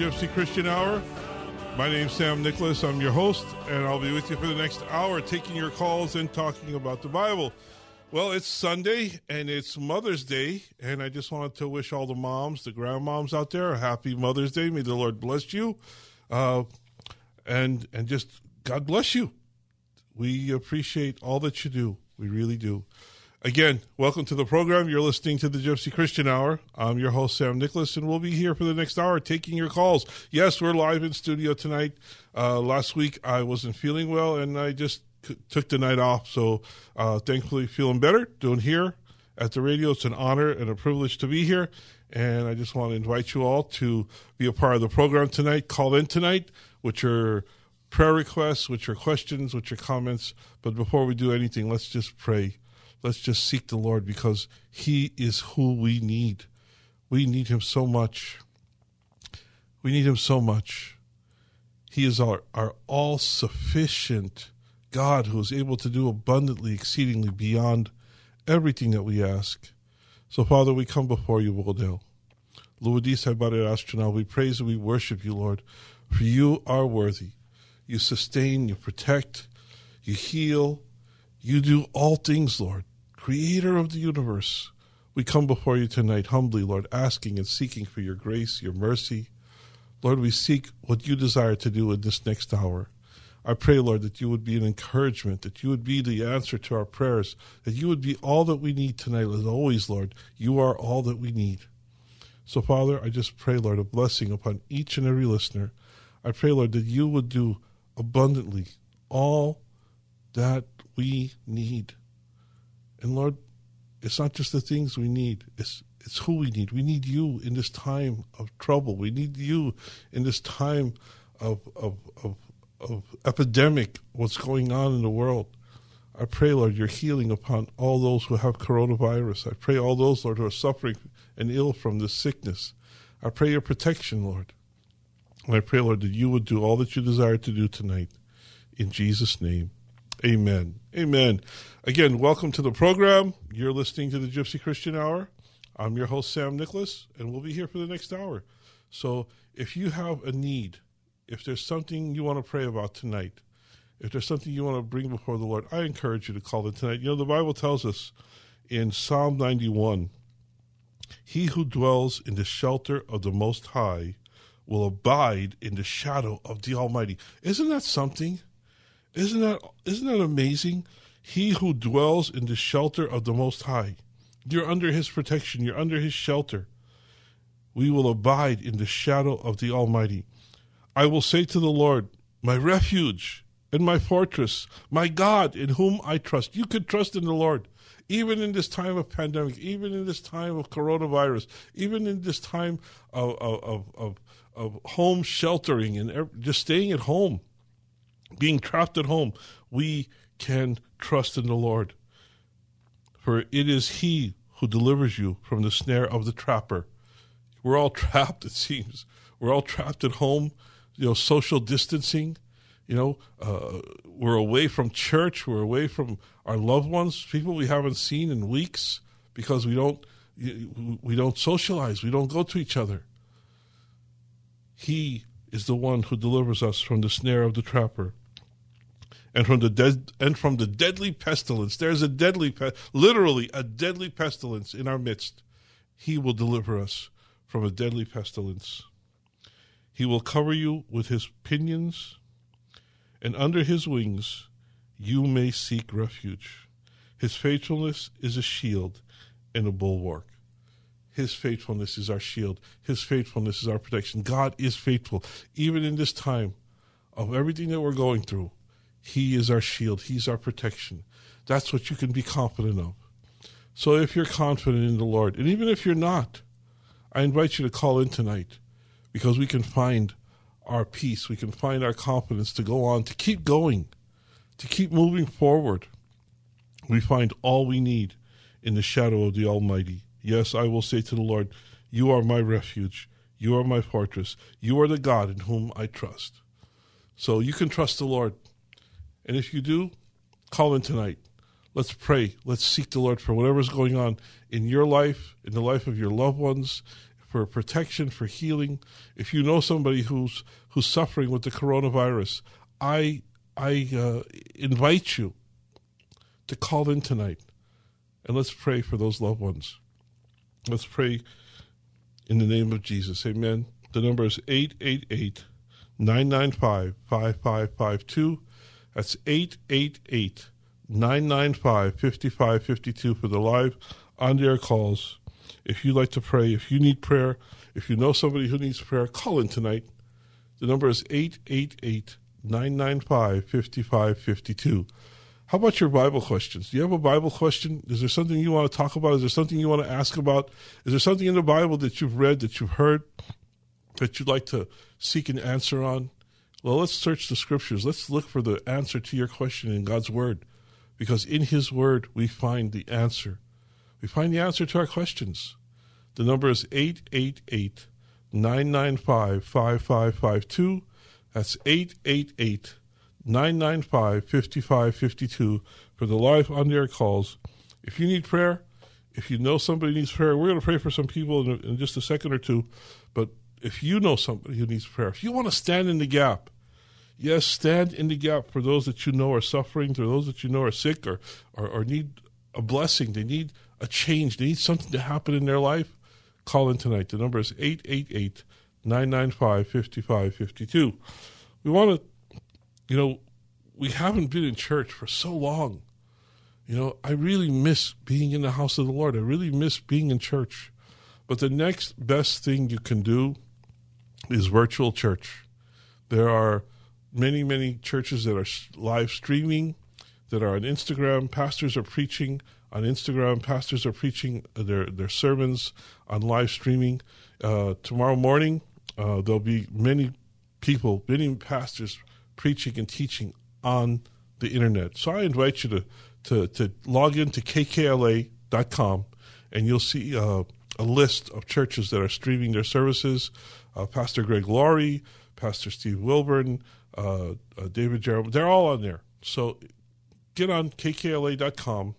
Gypsy Christian Hour. My name's Sam Nicholas. I'm your host, and I'll be with you for the next hour taking your calls and talking about the Bible. Well, it's Sunday and it's Mother's Day, and I just wanted to wish all the moms, the grandmoms out there, a happy Mother's Day. May the Lord bless you, uh, and and just God bless you. We appreciate all that you do. We really do. Again, welcome to the program. You're listening to the Gypsy Christian Hour. I'm your host, Sam Nicholas, and we'll be here for the next hour taking your calls. Yes, we're live in studio tonight. Uh, last week, I wasn't feeling well, and I just c- took the night off. So, uh, thankfully, feeling better, doing here at the radio. It's an honor and a privilege to be here. And I just want to invite you all to be a part of the program tonight. Call in tonight with your prayer requests, with your questions, with your comments. But before we do anything, let's just pray let's just seek the Lord because He is who we need. We need Him so much. We need Him so much. He is our, our all sufficient God who is able to do abundantly, exceedingly beyond everything that we ask. So, Father, we come before you, Wodel. Luadis Astronaut, we praise and we worship you, Lord, for you are worthy. You sustain, you protect, you heal, you do all things, Lord creator of the universe, we come before you tonight humbly, Lord, asking and seeking for your grace, your mercy. Lord, we seek what you desire to do in this next hour. I pray, Lord, that you would be an encouragement, that you would be the answer to our prayers, that you would be all that we need tonight. As always, Lord, you are all that we need. So, Father, I just pray, Lord, a blessing upon each and every listener. I pray, Lord, that you would do abundantly all that we need. And Lord, it's not just the things we need, it's it's who we need. We need you in this time of trouble. We need you in this time of of of, of epidemic, what's going on in the world. I pray, Lord, your healing upon all those who have coronavirus. I pray all those, Lord, who are suffering and ill from this sickness. I pray your protection, Lord. And I pray, Lord, that you would do all that you desire to do tonight. In Jesus' name. Amen. Amen. Again, welcome to the program. You're listening to the Gypsy Christian Hour. I'm your host, Sam Nicholas, and we'll be here for the next hour. So if you have a need, if there's something you want to pray about tonight, if there's something you want to bring before the Lord, I encourage you to call in tonight. You know, the Bible tells us in Psalm 91 He who dwells in the shelter of the Most High will abide in the shadow of the Almighty. Isn't that something? Isn't that isn't that amazing? He who dwells in the shelter of the Most High. You're under his protection, you're under his shelter. We will abide in the shadow of the Almighty. I will say to the Lord, my refuge and my fortress, my God in whom I trust. You can trust in the Lord, even in this time of pandemic, even in this time of coronavirus, even in this time of, of, of, of home sheltering and just staying at home being trapped at home, we can trust in the Lord. For it is He who delivers you from the snare of the trapper. We're all trapped, it seems. We're all trapped at home, you know, social distancing. you know, uh, we're away from church, we're away from our loved ones, people we haven't seen in weeks because we don't we don't socialize, we don't go to each other. He is the one who delivers us from the snare of the trapper and from the dead and from the deadly pestilence. There's a deadly, pe- literally a deadly pestilence in our midst. He will deliver us from a deadly pestilence. He will cover you with his pinions, and under his wings you may seek refuge. His faithfulness is a shield and a bulwark. His faithfulness is our shield. His faithfulness is our protection. God is faithful. Even in this time of everything that we're going through, He is our shield. He's our protection. That's what you can be confident of. So if you're confident in the Lord, and even if you're not, I invite you to call in tonight because we can find our peace. We can find our confidence to go on, to keep going, to keep moving forward. We find all we need in the shadow of the Almighty. Yes, I will say to the Lord, You are my refuge. You are my fortress. You are the God in whom I trust. So you can trust the Lord. And if you do, call in tonight. Let's pray. Let's seek the Lord for whatever's going on in your life, in the life of your loved ones, for protection, for healing. If you know somebody who's who's suffering with the coronavirus, I I uh, invite you to call in tonight, and let's pray for those loved ones. Let's pray in the name of Jesus. Amen. The number is 888 995 5552. That's 888 995 5552 for the live on air calls. If you'd like to pray, if you need prayer, if you know somebody who needs prayer, call in tonight. The number is 888 995 5552. How about your Bible questions? Do you have a Bible question? Is there something you want to talk about? Is there something you want to ask about? Is there something in the Bible that you've read, that you've heard, that you'd like to seek an answer on? Well, let's search the scriptures. Let's look for the answer to your question in God's Word, because in His Word we find the answer. We find the answer to our questions. The number is 888 995 5552. That's 888 995 5552 for the live on air calls. If you need prayer, if you know somebody needs prayer, we're going to pray for some people in, in, just a second or two. But if you know somebody who needs prayer, if you want to stand in the gap, yes, stand in the gap for those that you know are suffering, for those that you know are sick or, or, or need a blessing, they need a change, they need something to happen in their life, call in tonight. The number is 888 995 5552. We want to you know, we haven't been in church for so long. You know, I really miss being in the house of the Lord. I really miss being in church. But the next best thing you can do is virtual church. There are many, many churches that are live streaming, that are on Instagram. Pastors are preaching on Instagram. Pastors are preaching their, their sermons on live streaming. Uh, tomorrow morning, uh, there'll be many people, many pastors preaching and teaching on the internet. So I invite you to, to, to log into kkla.com and you'll see uh, a list of churches that are streaming their services. Uh, Pastor Greg Laurie, Pastor Steve Wilburn, uh, uh David Jeremiah, they're all on there. So get on kkla.com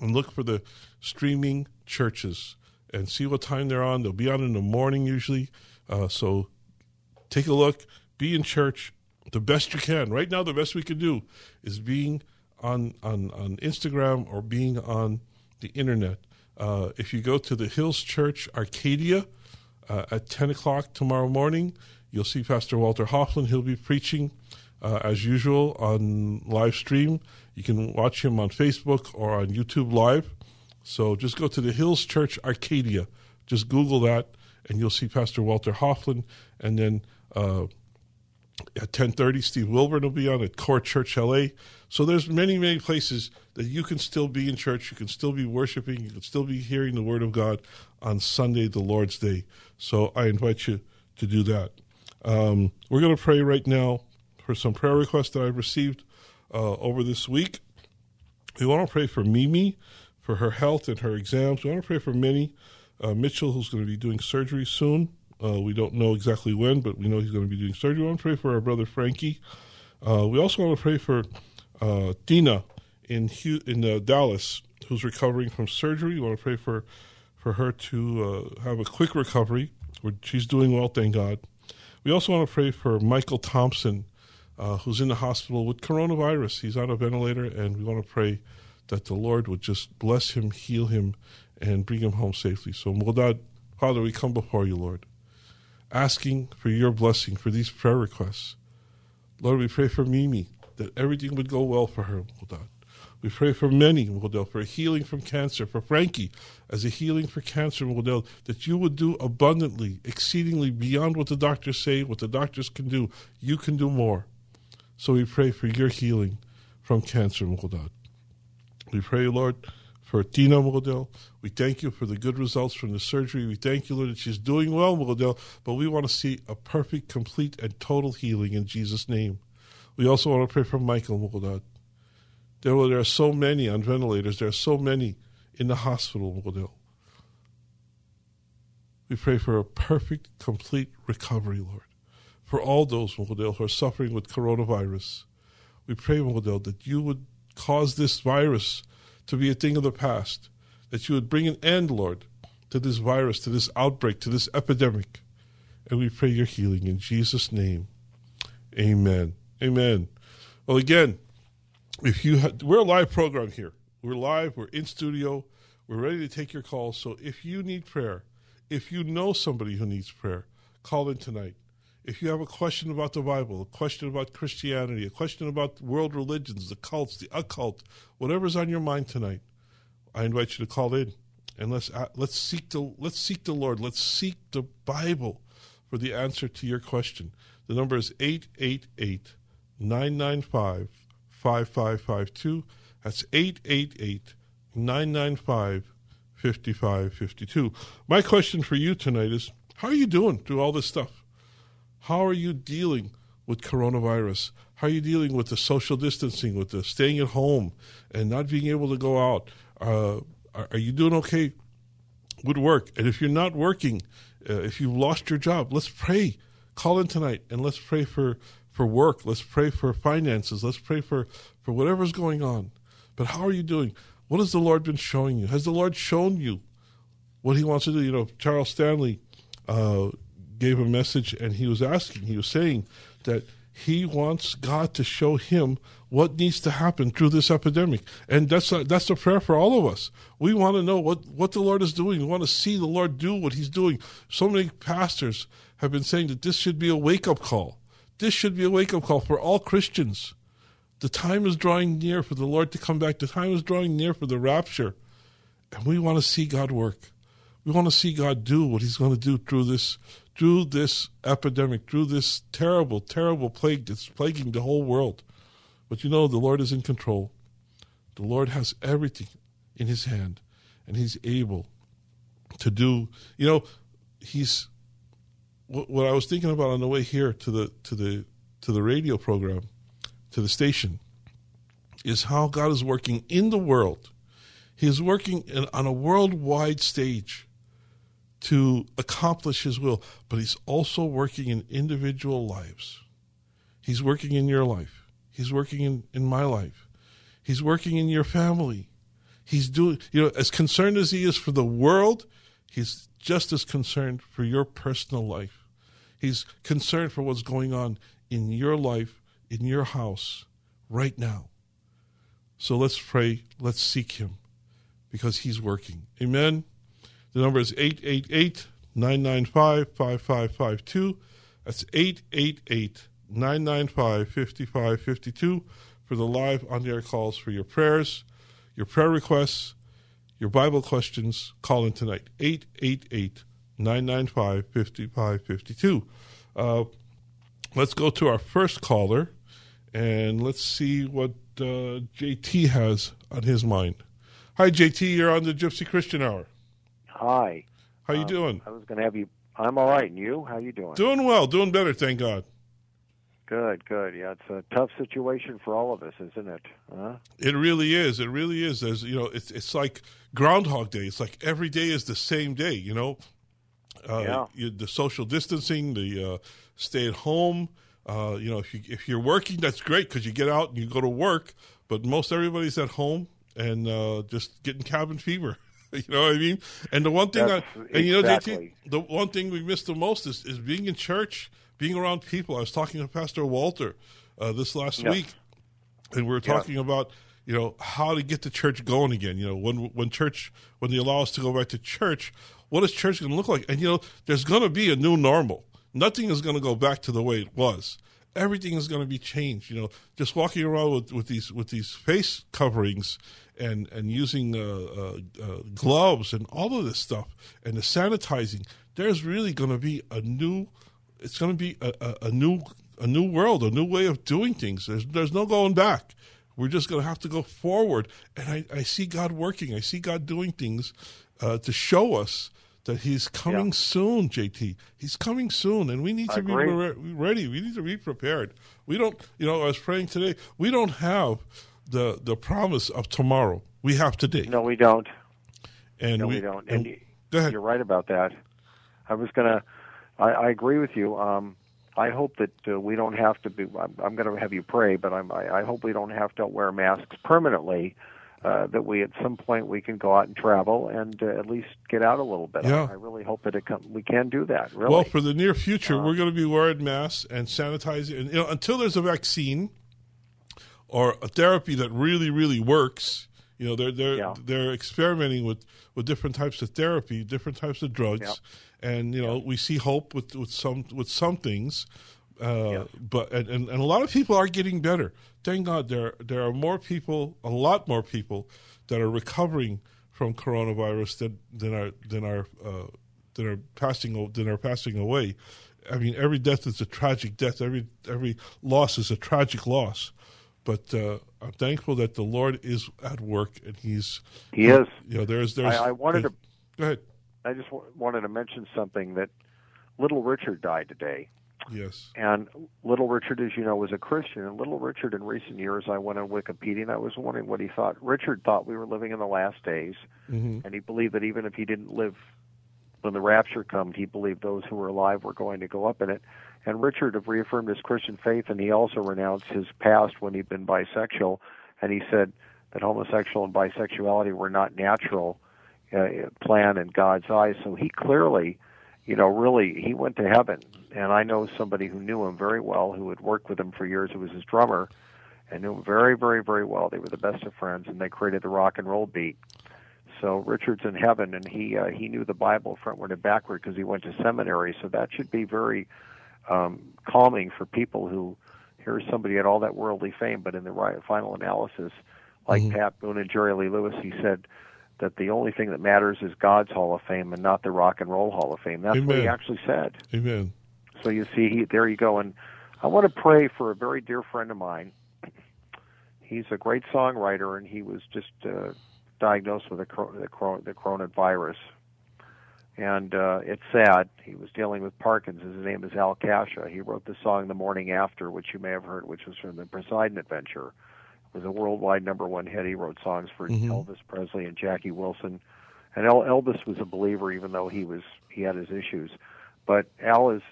and look for the streaming churches and see what time they're on. They'll be on in the morning usually. Uh, so take a look, be in church, the best you can. Right now, the best we can do is being on on, on Instagram or being on the internet. Uh, if you go to the Hills Church Arcadia uh, at 10 o'clock tomorrow morning, you'll see Pastor Walter Hoffman. He'll be preaching uh, as usual on live stream. You can watch him on Facebook or on YouTube Live. So just go to the Hills Church Arcadia. Just Google that, and you'll see Pastor Walter Hoffman. And then uh, at 10.30 steve wilburn will be on at core church la so there's many many places that you can still be in church you can still be worshiping you can still be hearing the word of god on sunday the lord's day. So i invite you to do that. Um, we're going to pray right now for some prayer requests that i've received uh, over this week. We want to pray for mimi for her health and her exams. We want to pray for minnie uh, mitchell who's going to be doing surgery soon uh, we don't know exactly when, but we know he's going to be doing surgery. I want to pray for our brother Frankie Uh, we also want to pray for uh, Dina in uh, Dallas, who's recovering from surgery. We want to pray for for her to uh, have a quick recovery. She's doing well, thank God. We also want to pray for Michael Thompson, uh, who's in the hospital with coronavirus. He's on a ventilator, and we want to pray that the Lord would just bless him, heal him, and bring him home safely. So, Modad, Father, we come before you, Lord, asking for your blessing for these prayer requests. Lord, we pray for Mimi, that everything would go well for her, Modad. We pray for Minnie, Model, for healing from cancer, for Frankie as a healing for cancer, Model, that you would do abundantly, exceedingly beyond what the doctors say, what the doctors can do. You can do more. So we pray for your healing from cancer, Model. We pray, Lord, for Tina Model. We thank you for the good results from the surgery. We thank you, Lord, that she's doing well, Model, but we want to see a perfect, complete, and total healing in Jesus' name. We also want to pray for Michael Model there, there are so many on ventilators. There are so many in the hospital, Model. We pray for a perfect, complete recovery, Lord. For all those, Model, who are suffering with coronavirus, we pray, Model, that you would cause this virus to be a thing of the past, that you would bring an end, Lord, to this virus, to this outbreak, to this epidemic. And we pray your healing in Jesus' name. Amen. Amen. Well, again, if you ha- we're a live program here. We're live. We're in studio. We're ready to take your calls. So if you need prayer, if you know somebody who needs prayer, call in tonight. If you have a question about the Bible, a question about Christianity, a question about world religions, the cults, the occult, whatever's on your mind tonight, I invite you to call in and let's uh, let's seek the let's seek the Lord. Let's seek the Bible for the answer to your question. The number is 888 995 5552. That's 888 995 5552. My question for you tonight is how are you doing through all this stuff? How are you dealing with coronavirus? How are you dealing with the social distancing, with the staying at home and not being able to go out? Uh, are, you doing okay with work? And if you're not working, uh, if you've lost your job, let's pray. Call in tonight and let's pray for for work. Let's pray for finances. Let's pray for, for whatever's going on. But how are you doing? What has the Lord been showing you? Has the Lord shown you what He wants to do? You know, Charles Stanley uh, gave a message and he was asking, he was saying that he wants God to show him what needs to happen through this epidemic. And that's a, that's a prayer for all of us. We want to know what, what the Lord is doing. We want to see the Lord do what He's doing. So many pastors have been saying that this should be a wake up call. This should be a wake up call for all Christians. The time is drawing near for the Lord to come back. The time is drawing near for the rapture. And we want to see God work. We want to see God do what He's going to do through this through this epidemic, through this terrible, terrible plague that's plaguing the whole world. But you know, the Lord is in control. The Lord has everything in His hand, and He's able to do. You know, He's what I was thinking about on the way here to the to the to the radio program, to the station, is how God is working in the world. He is working in, on a worldwide stage to accomplish His will, but He's also working in individual lives. He's working in your life. He's working in, in my life. He's working in your family. He's doing, you know, as concerned as He is for the world, He's just as concerned for your personal life. He's concerned for what's going on in your life, in your house, right now. So let's pray, let's seek Him because He's working. Amen. The number is 888 995 5552. That's 888 995 5552 for the live on air calls for your prayers, your prayer requests, your Bible questions, call in tonight. 888 995 5552. Uh, let's go to our first caller and let's see what uh, JT has on his mind. Hi, JT. You're on the Gypsy Christian Hour. Hi. How you um, doing? I was going to have you. I'm all right. And you? How you doing? Doing well. Doing better. Thank God. Good, good. Yeah, it's a tough situation for all of us, isn't it? Huh? It really is. It really is. As you know, it's it's like Groundhog Day. It's like every day is the same day. You know, uh, yeah. You, the social distancing, the uh, stay at home, Uh, you know, if you if you're working, that's great because you get out and you go to work. But most everybody's at home and uh, just getting cabin fever. you know what I mean? And the one thing, I, and you know. JT, the one thing we miss the most is, is being in church, being around people. I was talking to Pastor Walter uh, this last week, and we were talking about you know how to get the church going again. You know, when when church when they allow us to go back to church, what is church going to look like? And you know, there's going to be a new normal. Nothing is going to go back to the way it was. Everything is going to be changed. You know, just walking around with, with these with these face coverings and and using uh, uh, uh, gloves and all of this stuff and the sanitizing. There's really going to be a new. It's going to be a, a, a new a new world, a new way of doing things. There's there's no going back. We're just going to have to go forward. And I, I see God working. I see God doing things uh, to show us that He's coming Yeah. soon, JT. He's coming soon, and we need I to be re- ready. We need to be prepared. We don't, you know, I was praying today. We don't have the the promise of tomorrow. We have today. No, we don't. and No, we, we don't. and- And go ahead. You're right about that. I was gonna. I, I agree with you. Um, I hope that uh, we don't have to be. I'm, I'm going to have you pray, but I'm, I, I hope we don't have to wear masks permanently. Uh, that we at some point we can go out and travel and uh, at least get out a little bit. Yeah. I, I really hope that it we can do that. Really. Well, for the near future, Uh, we're going to be wearing masks and sanitizing. And you know, until there's a vaccine or a therapy that really, really works, you know, they're they're Yeah. they're experimenting with with different types of therapy, different types of drugs, and you know, we see hope with with some with some things. Uh, Yeah. But and, and, and a lot of people are getting better. Thank God there there are more people, a lot more people that are recovering from coronavirus than than are than are uh, than are passing than are passing away. I mean, every death is a tragic death. Every every loss is a tragic loss. But uh, I'm thankful that the Lord is at work and He's he is. You know, there's there's. I, I wanted to. Go ahead. I just w- wanted to mention something that little Richard died today. Yes. And Little Richard, as you know, was a Christian. And Little Richard, in recent years, I went on Wikipedia and I was wondering what he thought. Richard thought we were living in the last days, hmm and he believed that even if he didn't live when the rapture comes, he believed those who were alive were going to go up in it. And Richard reaffirmed his Christian faith, and he also renounced his past when he'd been bisexual, and he said that homosexual and bisexuality were not natural uh, plan in God's eyes. So he clearly, you know, really he went to heaven. And I know somebody who knew him very well, who had worked with him for years, who was his drummer, and knew him very, very, very well. They were the best of friends, and they created the rock and roll beat. So Richard's in heaven, and he uh, he knew the Bible frontward and backward because he went to seminary. So that should be very um, calming for people who here's somebody had all that worldly fame, but in the right, final analysis, like Pat Boone and Jerry Lee Lewis, he said that the only thing that matters is God's Hall of Fame and not the Rock and Roll Hall of Fame. That's what he actually said. Amen. So you see, he, there you go. And I want to pray for a very dear friend of mine. He's a great songwriter, and he was just uh, diagnosed with the, the, the coronavirus. And uh, it's sad. He was dealing with Parkinson's. His name is Al Kasha. He wrote the song "The Morning After," which you may have heard, which was from the Poseidon Adventure. It was a worldwide number one hit. He wrote songs for Mhm. Elvis Presley and Jackie Wilson. And El- Elvis was a believer, even though he was he had his issues. But Al is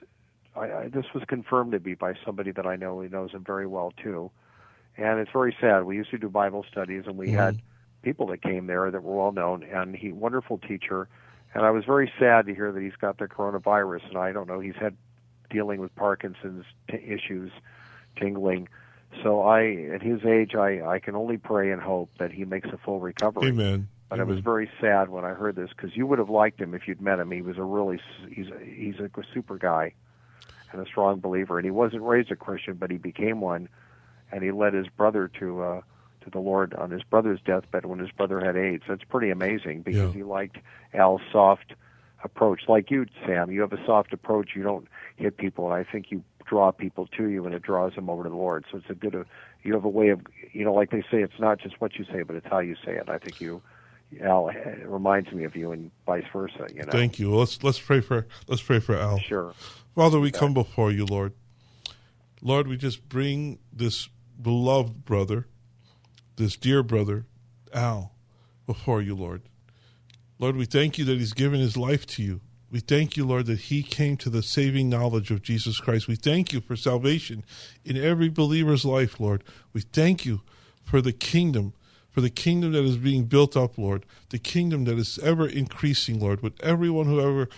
I, I, this was confirmed to me by somebody that I know. He knows him very well too, and it's very sad. We used to do Bible studies, and we had people that came there that were well known, and he wonderful teacher. And I was very sad to hear that he's got the coronavirus, and I don't know. He's had dealing with Parkinson's t- issues, tingling. So I, at his age, I I can only pray and hope that he makes a full recovery. Amen. But I was very sad when I heard this because you would have liked him if you'd met him. He was a really he's a, he's a super guy and a strong believer. And he wasn't raised a Christian, but he became one, and he led his brother to uh, to the Lord on his brother's deathbed when his brother had AIDS. That's pretty amazing because Yeah. he liked Al's soft approach, like you, Sam. You have a soft approach. You don't hit people, and I think you draw people to you, and it draws them over to the Lord. So it's a good. You have a way of, you know, like they say, it's not just what you say, but it's how you say it. I think you. Al reminds me of you, and vice versa. You know. Thank you. Let's let's pray for let's pray for Al. Sure. Father, we come before you, Lord. Lord, we just bring this beloved brother, this dear brother, Al, before you, Lord. Lord, we thank you that he's given his life to you. We thank you, Lord, that he came to the saving knowledge of Jesus Christ. We thank you for salvation in every believer's life, Lord. We thank you for the kingdom, for the kingdom that is being built up, Lord, the kingdom that is ever increasing, Lord, with everyone who ever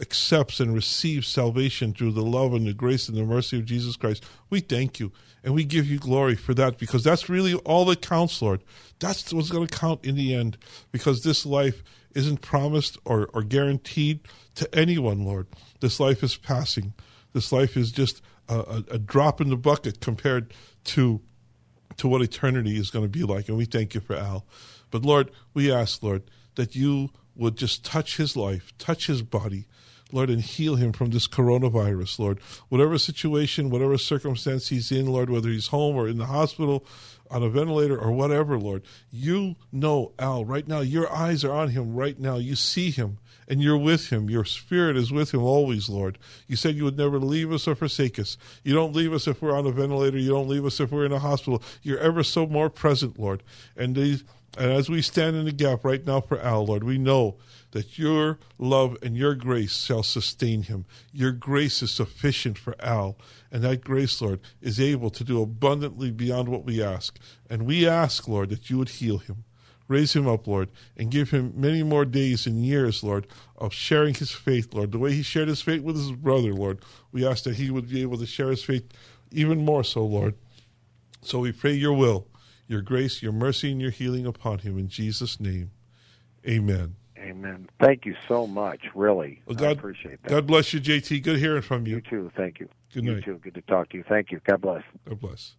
accepts and receives salvation through the love and the grace and the mercy of Jesus Christ. We thank you and we give you glory for that because that's really all that counts, Lord. That's what's going to count in the end because this life isn't promised or, or guaranteed to anyone, Lord. This life is passing. This life is just a, a, drop in the bucket compared to to what eternity is going to be like. And we thank you for Al. But Lord, we ask, Lord, that you would just touch his life, touch his body, Lord, and heal him from this coronavirus, Lord. Whatever situation, whatever circumstance he's in, Lord, whether he's home or in the hospital, on a ventilator or whatever, Lord, you know Al right now. Your eyes are on him right now. You see him and you're with him. Your spirit is with him always, Lord. You said you would never leave us or forsake us. You don't leave us if we're on a ventilator. You don't leave us if we're in a hospital. You're ever so more present, Lord. And these, and as we stand in the gap right now for Al, Lord, we know that your love and your grace shall sustain him. Your grace is sufficient for Al, and that grace, Lord, is able to do abundantly beyond what we ask. And we ask, Lord, that you would heal him. Raise him up, Lord, and give him many more days and years, Lord, of sharing his faith, Lord. The way he shared his faith with his brother, Lord, we ask that he would be able to share his faith even more so, Lord. So we pray your will, your grace, your mercy, and your healing upon him. In Jesus' name, amen. Amen. Thank you so much. Really, well, God, I appreciate that. God bless you, JT. Good hearing from you. You too. Thank you. Good night. You too. Good to talk to you. Thank you. God bless. God bless.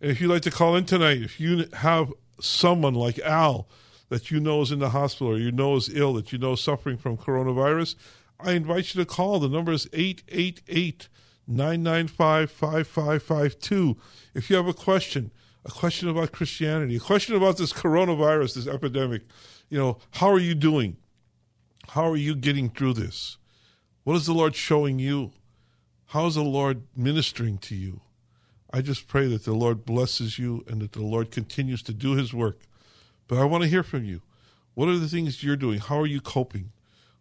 And if you'd like to call in tonight, if you have someone like Al that you know is in the hospital or you know is ill, that you know is suffering from coronavirus, I invite you to call. The number is 888 995 5552. If you have a question, a question about Christianity, a question about this coronavirus, this epidemic, you know, how are you doing? How are you getting through this? What is the Lord showing you? How is the Lord ministering to you? I just pray that the Lord blesses you and that the Lord continues to do his work. But I want to hear from you. What are the things you're doing? How are you coping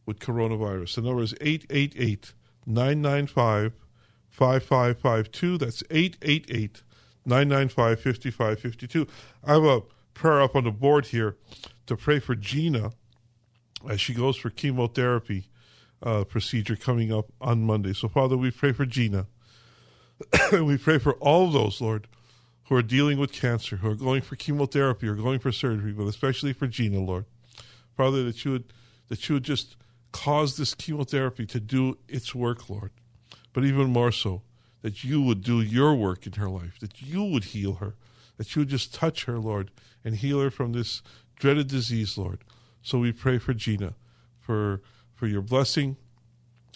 with coronavirus? The number is 888 995 5552. That's 888 995 5552. I have a prayer up on the board here to pray for Gina as she goes for chemotherapy uh, procedure coming up on Monday. So, Father, we pray for Gina. we pray for all those, Lord, who are dealing with cancer, who are going for chemotherapy or going for surgery, but especially for Gina, Lord. Father, that you would that you would just cause this chemotherapy to do its work, Lord. But even more so, that you would do your work in her life, that you would heal her, that you would just touch her, Lord, and heal her from this dreaded disease, Lord. So we pray for Gina, for for your blessing,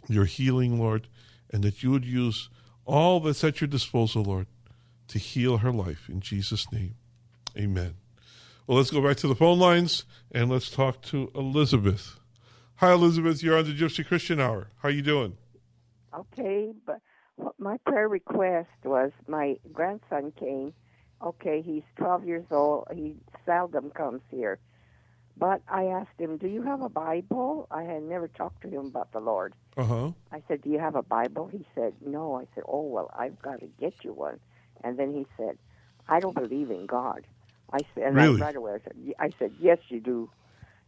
your healing, Lord, and that you would use all that's at your disposal, Lord, to heal her life. In Jesus' name, amen. Well, let's go back to the phone lines and let's talk to Elizabeth. Hi, Elizabeth. You're on the Gypsy Christian Hour. How are you doing? Okay, but my prayer request was my grandson came. Okay, he's 12 years old. He seldom comes here. But I asked him, Do you have a Bible? I had never talked to him about the Lord. Uh huh. I said, Do you have a Bible? He said, No. I said, Oh, well, I've got to get you one. And then he said, I don't believe in God. I said, and really? I right away I said, I said, Yes, you do.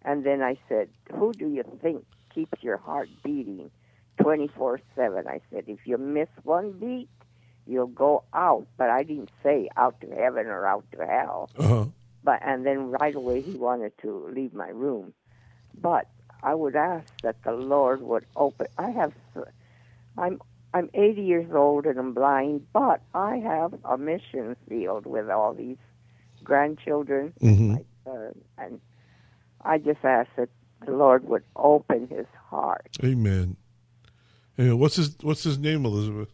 And then I said, Who do you think keeps your heart beating 24 7? I said, If you miss one beat, you'll go out. But I didn't say out to heaven or out to hell. Uh-huh. But and then right away he wanted to leave my room. But I would ask that the Lord would open. I have, I'm I'm 80 years old and I'm blind, but I have a mission field with all these grandchildren, mm-hmm. my son, and I just ask that the Lord would open his heart. Amen. And what's his What's his name, Elizabeth?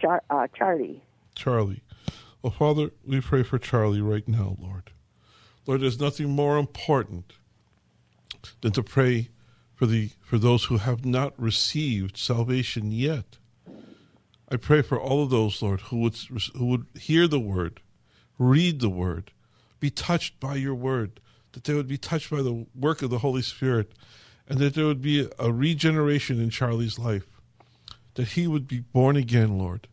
Char, uh, Charlie. Charlie. Well, Father, we pray for Charlie right now, Lord. Lord, there's nothing more important than to pray for the for those who have not received salvation yet. I pray for all of those, Lord, who would who would hear the word, read the word, be touched by your word, that they would be touched by the work of the Holy Spirit, and that there would be a regeneration in Charlie's life, that he would be born again, Lord.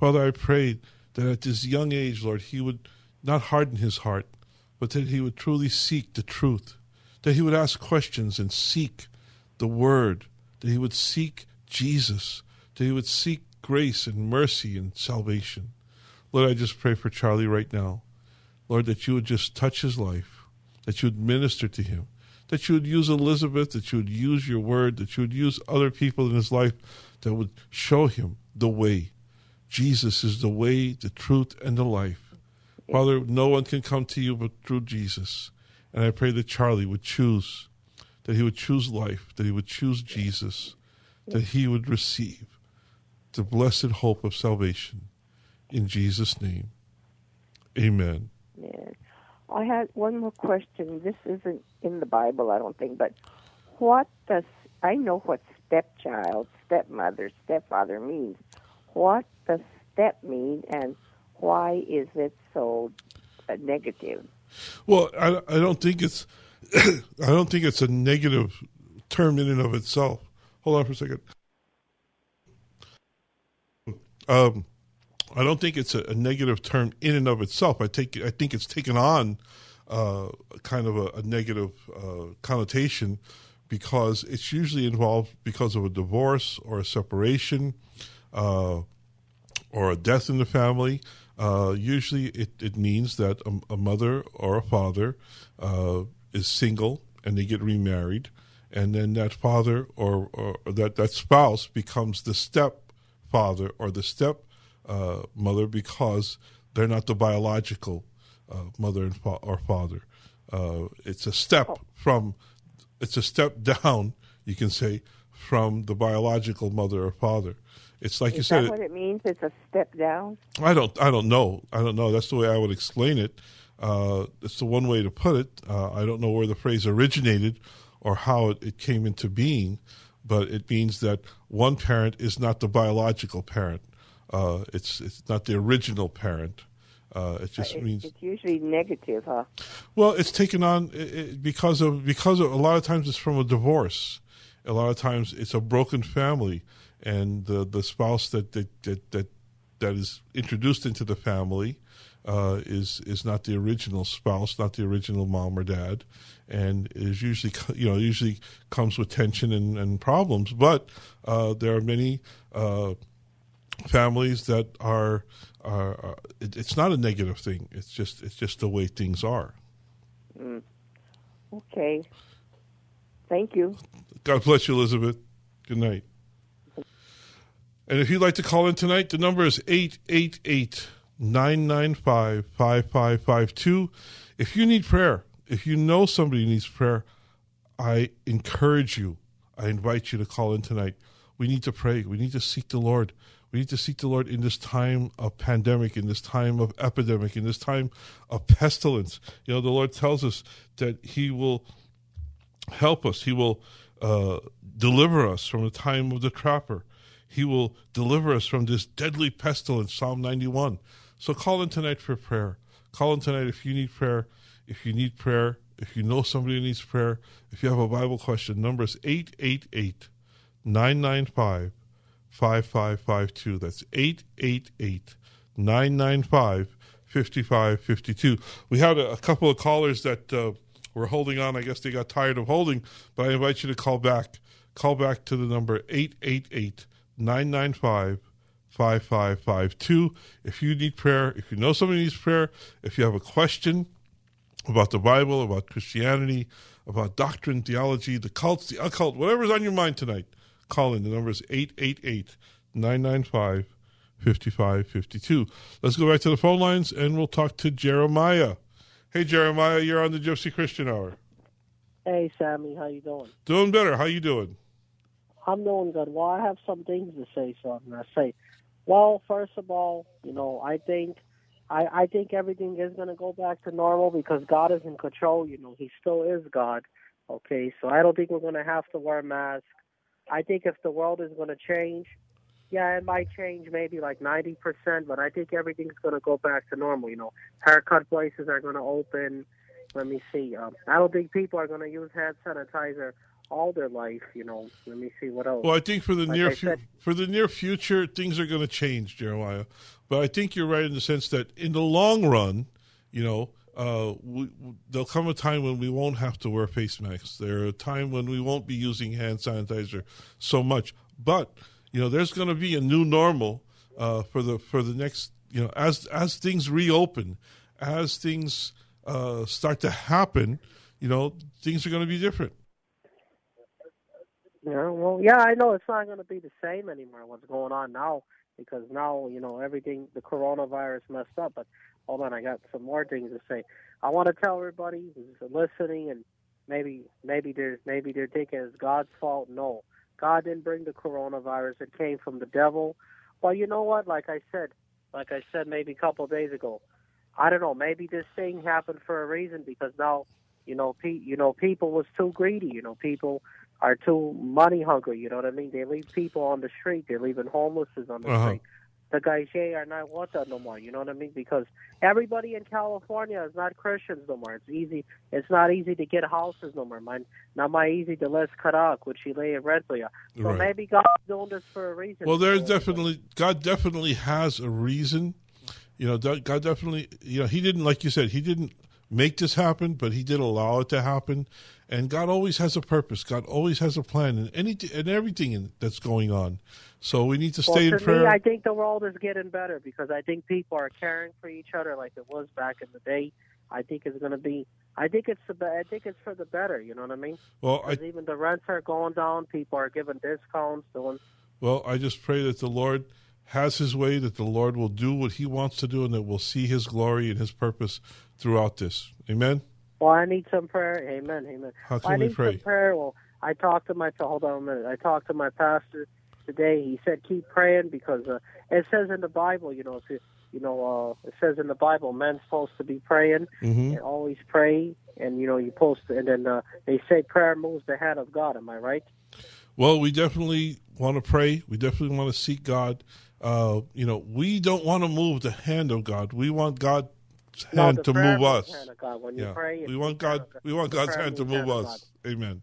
Father, I pray that at this young age, Lord, he would not harden his heart, but that he would truly seek the truth, that he would ask questions and seek the word, that he would seek Jesus, that he would seek grace and mercy and salvation. Lord, I just pray for Charlie right now. Lord, that you would just touch his life, that you would minister to him, that you would use Elizabeth, that you would use your word, that you would use other people in his life that would show him the way. Jesus is the way, the truth, and the life. Father, no one can come to you but through Jesus. And I pray that Charlie would choose, that he would choose life, that he would choose Jesus, that he would receive the blessed hope of salvation. In Jesus' name, amen. Yes. I had one more question. This isn't in the Bible, I don't think, but what does I know what stepchild, stepmother, stepfather means. What does step mean, and why is it so uh, negative? Well, I, I don't think it's I don't think it's a negative term in and of itself. Hold on for a second. Um, I don't think it's a, a, negative term in and of itself. I take I think it's taken on uh, kind of a, a negative uh, connotation because it's usually involved because of a divorce or a separation uh, or a death in the family. Uh, usually, it, it means that a, a mother or a father uh, is single and they get remarried, and then that father or, or that that spouse becomes the stepfather or the step uh, mother because they're not the biological uh, mother and fa- or father. Uh, it's a step oh. from, it's a step down, you can say, from the biological mother or father. It's like Is you said. Is what it means? It's a step down. I don't. I don't know. I don't know. That's the way I would explain it. Uh, it's the one way to put it. Uh, I don't know where the phrase originated or how it, it, came into being, but it means that one parent is not the biological parent. Uh, it's it's not the original parent. Uh, it just it, means it's usually negative, huh? Well, it's taken on it, because of because of a lot of times it's from a divorce. A lot of times it's a broken family, and the the spouse that that that that, that is introduced into the family uh, is is not the original spouse, not the original mom or dad, and is usually you know usually comes with tension and, and problems. But uh, there are many uh, families that are, are it, it's not a negative thing. It's just it's just the way things are. Mm. Okay. Thank you. God bless you, Elizabeth. Good night. And if you'd like to call in tonight, the number is 888 995 5552. If you need prayer, if you know somebody needs prayer, I encourage you, I invite you to call in tonight. We need to pray. We need to seek the Lord. We need to seek the Lord in this time of pandemic, in this time of epidemic, in this time of pestilence. You know, the Lord tells us that He will help us. He will uh, deliver us from the time of the trapper. He will deliver us from this deadly pestilence, Psalm 91. So call in tonight for prayer. Call in tonight if you need prayer. If you need prayer, if you know somebody who needs prayer, if you have a Bible question, number is 888 995 5552. That's 888 995 5552. We had a, a, couple of callers that uh, were holding on. I guess they got tired of holding, but I invite you to call back. Call back to the number 888 995 5552. If you need prayer, if you know somebody needs prayer, if you have a question about the Bible, about Christianity, about doctrine, theology, the cults, the occult, whatever's on your mind tonight, call in. The number is 888 995 5552. Let's go back to the phone lines and we'll talk to Jeremiah. Hey, Jeremiah, you're on the Gypsy Christian Hour. Hey, Sammy, how you doing? Doing better. How you doing? I'm doing good. Well, I have some things to say, so I'm going to say. Well, first of all, you know, I think I, I think everything is going to go back to normal because God is in control. You know, He still is God. Okay, so I don't think we're going to have to wear masks. I think if the world is going to change, yeah, it might change maybe like 90%, but I think everything's going to go back to normal. You know, haircut places are going to open. Let me see. Um, I don't think people are going to use hand sanitizer all their life. You know, let me see what else. Well, I think for the Like near fu- said- for the near future, things are going to change, Jeremiah. But I think you're right in the sense that in the long run, you know, uh, we, there'll come a time when we won't have to wear face masks. There a time when we won't be using hand sanitizer so much. But you know, there's going to be a new normal uh, for the for the next. You know, as as things reopen, as things uh, start to happen, you know, things are going to be different. Yeah, well, yeah, I know it's not going to be the same anymore. What's going on now? Because now you know everything. The coronavirus messed up. But hold on, I got some more things to say. I want to tell everybody who's listening, and maybe maybe there's maybe they're thinking it's God's fault. No, God didn't bring the coronavirus. It came from the devil. Well, you know what? Like I said, like I said maybe a couple of days ago. I don't know. Maybe this thing happened for a reason because now, you know, pe- you know, people was too greedy. You know, people are too money hungry. You know what I mean? They leave people on the street. They're leaving homelesses on the Uh-huh. street. The guys here are not want that no more. You know what I mean? Because everybody in California is not Christians no more. It's easy. It's not easy to get houses no more. Man, not my easy to let's cut out, which he lay in red for you. So Right. maybe God's doing this for a reason. Well, there's definitely God definitely has a reason. You know, God definitely. You know, He didn't like you said He didn't make this happen, but He did allow it to happen. And God always has a purpose. God always has a plan, and anything and everything in, that's going on. So we need to Well, stay in prayer. me, I think the world is getting better because I think people are caring for each other like it was back in the day. I think it's going to be. I think it's I think it's for the better. You know what I mean? well, I even the rents are going down. People are giving discounts. Doing. well, I just pray that the Lord has His way, that the Lord will do what He wants to do, and that we'll see His glory and His purpose throughout this. Amen. Well, I need some prayer. Amen. Amen. How can I we need pray? some prayer. Well, I talked to my. Hold on a minute. I talked to my pastor today. He said keep praying because uh, it says in the Bible. You know, if you, know, uh, it says in the Bible, men's supposed to be praying hmm and always pray. And you know, you post, and then uh, they say prayer moves the hand of God. Am I right? Well, we definitely want to pray. We definitely want to seek God. Uh, you know, we don't want to move the hand of God. We want God's No, hand to move us. the hand of God. When you Yeah, pray, we want God. We want God's hand to move us. Amen.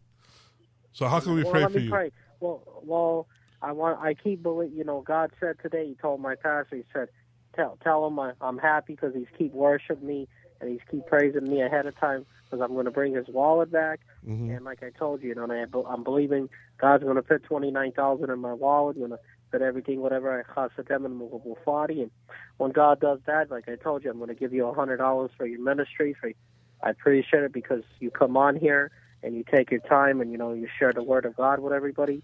So, how can we well, pray for you? Pray. Well, well, I want. I keep believing. You know, God said today. He told my pastor. He said, "Tell, tell him I, I'm happy because he's keep worshiping me and he's keep praising me ahead of time because I'm going to bring his wallet back. hmm And like I told you, you know, I, I'm believing God's going to put twenty nine thousand in my wallet. Going to put everything, whatever I cost them in Mufati. And when God does that, like I told you, I'm going to give you a hundred dollars for your ministry. For I appreciate it because you come on here and you take your time and you know you share the word of God with everybody.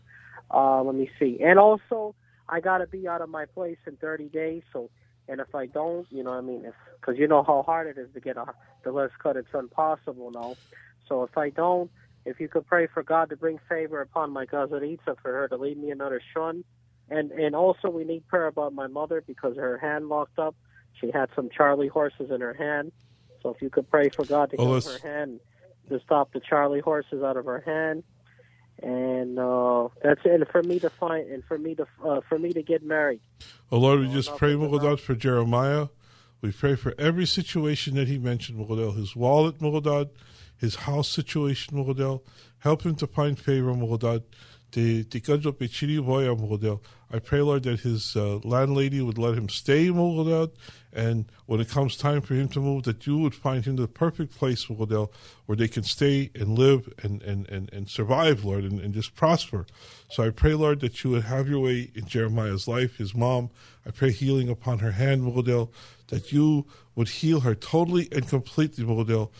Uh, let me see. And also, I got to be out of my place in 30 days. So, and if I don't, you know, I mean, if because you know how hard it is to get a, the list cut, it's impossible now. So if I don't, if you could pray for God to bring favor upon my cousin Itza for her to leave me another son, and and also we need prayer about my mother because her hand locked up. She had some Charlie horses in her hand. So if you could pray for God to heal her hand, to stop the Charlie horses out of her hand, and uh, that's it. And for me to find, and for me to uh, for me to get married. Oh Lord, we No, just pray, Mugadad, for Jeremiah. We pray for every situation that he mentioned, Mugadal. His wallet, Mugadad, his house situation, Mugadal. Help him to find favor, Mugadad. Te te kadjo pe chiri boya, Mugadal. I pray, Lord, that his uh, landlady would let him stay, Mugadad, and when it comes time for him to move, that you would find him the perfect place, Mugadal, where they can stay and live and, and, and, and survive, Lord, and, and just prosper. So I pray, Lord, that you would have your way in Jeremiah's life, his mom. I pray healing upon her hand, Mugadal, that you would heal her totally and completely. Mugadal,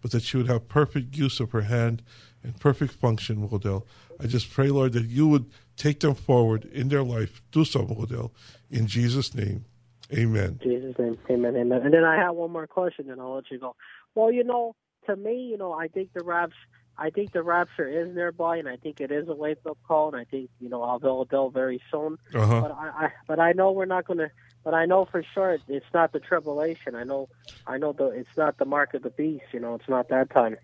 but that she would have perfect use of her hand and perfect function, Mugadal. I just pray, Lord, that you would take them forward in their life. Do so, Mugadal. In Jesus' name, amen. Jesus' name, amen, amen. And then I have one more question, and I'll let you go. Well, you know, to me, you know, I think the raps, I think the rapture is nearby, and I think it is a wake up call, and I think you know I'll go Adele very soon. Uh-huh. But I, I, but I know we're not going to. But I know for sure it's not the tribulation. I know, I know the it's not the mark of the beast. You know, it's not that time.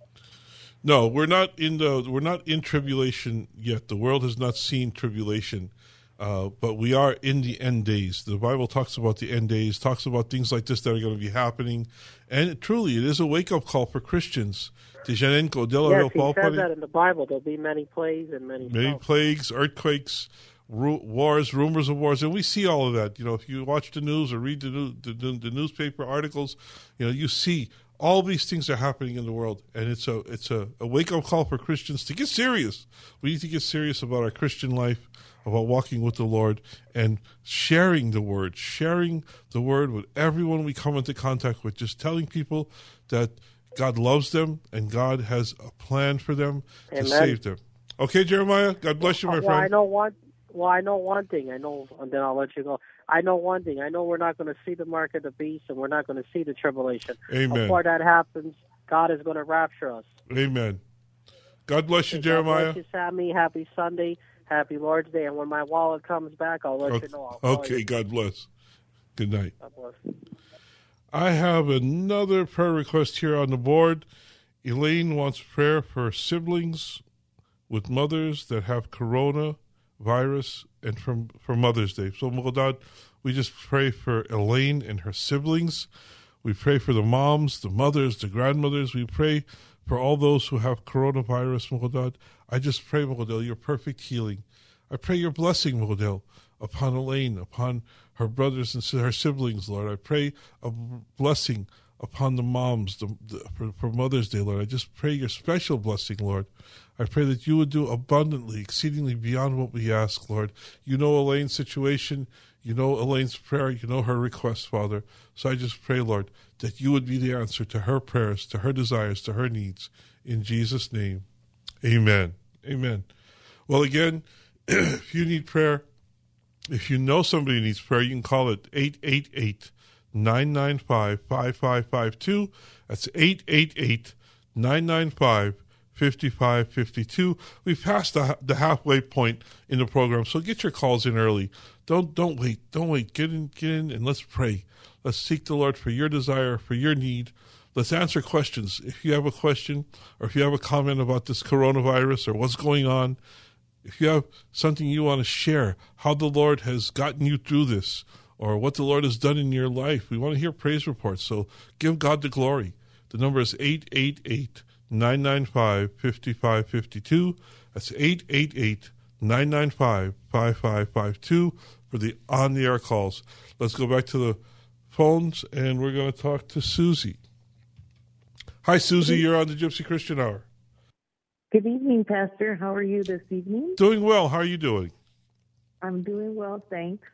No, we're not in the we're not in tribulation yet. The world has not seen tribulation, uh, but we are in the end days. The Bible talks about the end days, talks about things like this that are going to be happening, and truly, it is a wake up call for Christians Tijanenko, Yes, he says that in the Bible. There'll be many plagues and many. many plagues, earthquakes, ru- wars, rumors of wars, and we see all of that. You know, if you watch the news or read the, new, the, the, the newspaper articles, you know, you see all these things are happening in the world, and it's a it's a, a wake up call for Christians to get serious. We need to get serious about our Christian life, about walking with the Lord, and sharing the word, sharing the word with everyone we come into contact with. Just telling people that God loves them and God has a plan for them Amen. to save them. Okay, Jeremiah. God bless you, my well, I know one. Well, I know one thing. I know, and then I'll let you go. I know one thing. I know we're not going to see the mark of the beast, and we're not going to see the tribulation. Amen. Before that happens, God is going to rapture us. Amen. God bless you, God Jeremiah. bless you, Sammy. Happy Sunday. Happy Lord's Day. And when my wallet comes back, I'll let you know. Okay, you. God bless. Good night. God bless. I have another prayer request here on the board. Elaine wants prayer for siblings with mothers that have corona virus and from for Mother's Day. So Mughadad, we just pray for Elaine and her siblings. We pray for the moms, the mothers, the grandmothers. We pray for all those who have coronavirus, Mughadad. I just pray, Mughadal, your perfect healing. I pray your blessing, Mughadal, upon Elaine, upon her brothers and her siblings, Lord. I pray a blessing upon the moms the, the, for, for Mother's Day, Lord. I just pray your special blessing, Lord. I pray that you would do abundantly, exceedingly beyond what we ask, Lord. You know Elaine's situation. You know Elaine's prayer. You know her request, Father. So I just pray, Lord, that you would be the answer to her prayers, to her desires, to her needs. In Jesus' name, amen. Amen. Well, again, if you need prayer, if you know somebody needs prayer, you can call it 888 995 5552. That's 888 995 5552. We've passed the, the halfway point in the program, so get your calls in early. Don't don't wait. Don't wait. Get in get in and let's pray. Let's seek the Lord for your desire, for your need. Let's answer questions. If you have a question or if you have a comment about this coronavirus or what's going on, if you have something you want to share, how the Lord has gotten you through this, or what the Lord has done in your life, we want to hear praise reports. So give God the glory. The number is 888 995 5552. That's 888 995 5552 for the on the air calls. Let's go back to the phones and we're going to talk to Susie. Hi, Susie. You're on the Gypsy Christian Hour. Good evening, Pastor. How are you this evening? Doing well. How are you doing? I'm doing well, thanks.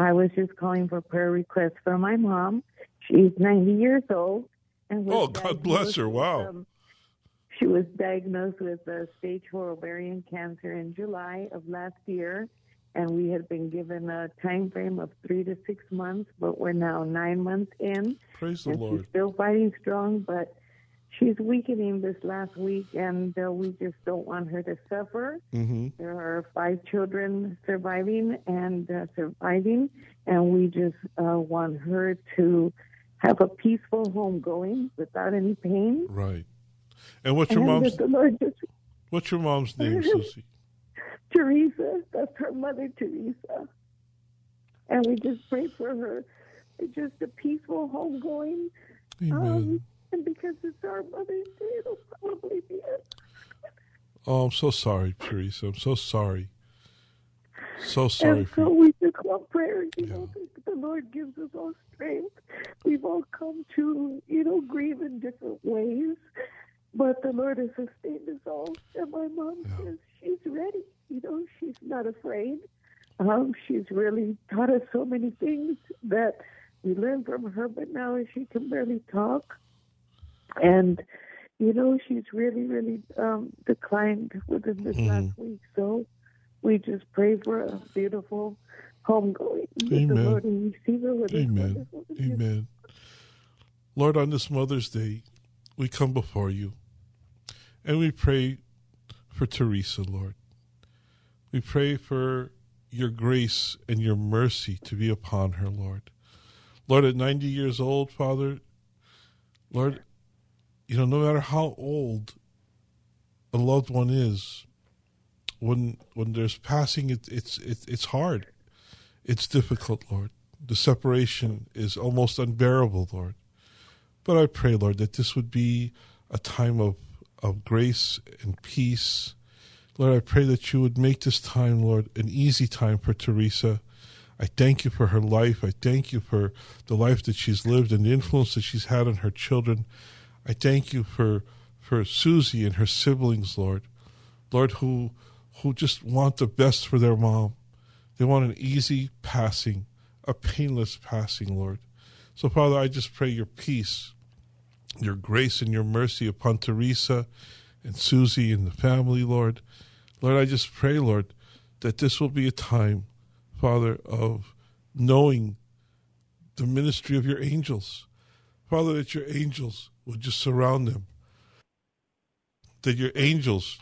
I was just calling for prayer requests for my mom. She's 90 years old. And Oh, God bless her. Wow. um, she was diagnosed with uh, stage 4 ovarian cancer in July of last year. And we had been given a time frame of three to six months, but we're now nine months in. Praise the Lord. she's still fighting strong, but she's weakening this last week, and uh, we just don't want her to suffer. Mm-hmm. There are five children surviving and uh, surviving, and we just uh, want her to have a peaceful home going without any pain. Right. And what's your and mom's that the Lord just what's your mom's name, Susie? Teresa, that's her mother, Teresa. And we just pray for her, just a peaceful home going. Amen. Um, and because it's our Mother's Day, it'll probably be it. Oh, I'm so sorry, Teresa. I'm so sorry. So sorry and so we just want prayer. You know, the Lord gives us all strength. We've all come to, you know, grieve in different ways, but the Lord has sustained us all. And my mom says she's ready. You know, she's not afraid. Um, she's really taught us so many things that we learned from her, but now she can barely talk. And, you know, she's really, really um, declined within this Mhm. last week. So we just pray for a beautiful homegoing Amen. Lord and receive her with Amen. Amen. Lord, on this Mother's Day, we come before you and we pray for Teresa, Lord. We pray for your grace and your mercy to be upon her, Lord. Lord, at 90 years old, Father, Lord, you know, no matter how old a loved one is, when when there's passing, it, it's it, it's hard, it's difficult, Lord. The separation is almost unbearable, Lord. But I pray, Lord, that this would be a time of of grace and peace. Lord, I pray that you would make this time, Lord, an easy time for Teresa. I thank you for her life. I thank you for the life that she's lived and the influence that she's had on her children. I thank you for for Susie and her siblings, Lord. Lord, who who just want the best for their mom. They want an easy passing, a painless passing, Lord. So, Father, I just pray your peace, your grace, and your mercy upon Teresa and Susie and the family, Lord. Lord, I just pray, Lord, that this will be a time, Father, of knowing the ministry of your angels. Father, that your angels would just surround them, that your angels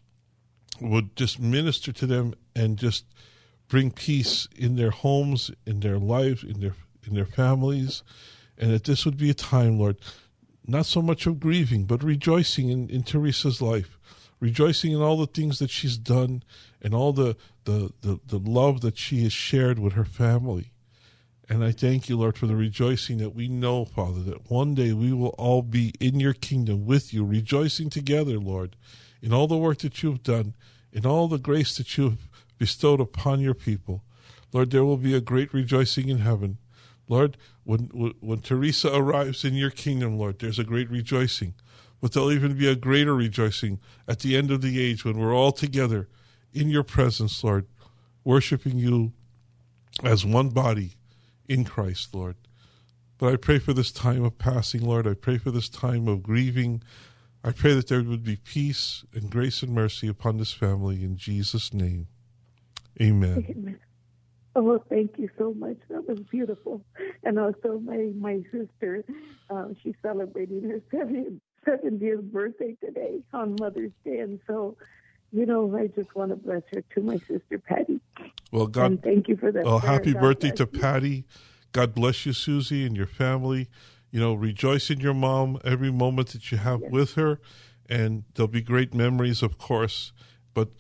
would just minister to them and just bring peace in their homes, in their lives, in their in their families, and that this would be a time, Lord, not so much of grieving, but rejoicing in, in Teresa's life, rejoicing in all the things that she's done and all the, the, the, the love that she has shared with her family. And I thank you, Lord, for the rejoicing that we know, Father, that one day we will all be in your kingdom with you, rejoicing together, Lord, in all the work that you've done, in all the grace that you've bestowed upon your people. Lord, there will be a great rejoicing in heaven. Lord, when, when Teresa arrives in your kingdom, Lord, there's a great rejoicing. But there'll even be a greater rejoicing at the end of the age when we're all together in your presence, Lord, worshiping you as one body in Christ, Lord. But I pray for this time of passing, Lord. I pray for this time of grieving. I pray that there would be peace and grace and mercy upon this family in Jesus' name. Amen. Amen. Oh, thank you so much. That was beautiful. And also, my my sister, uh, she's celebrating her 70th, 70th birthday today on Mother's Day, and so, you know, I just want to bless her to my sister Patty. Well, God, and thank you for that. Well, prayer. happy God birthday to you. Patty. God bless you, Susie, and your family. You know, rejoice in your mom every moment that you have with her, and there'll be great memories, of course. But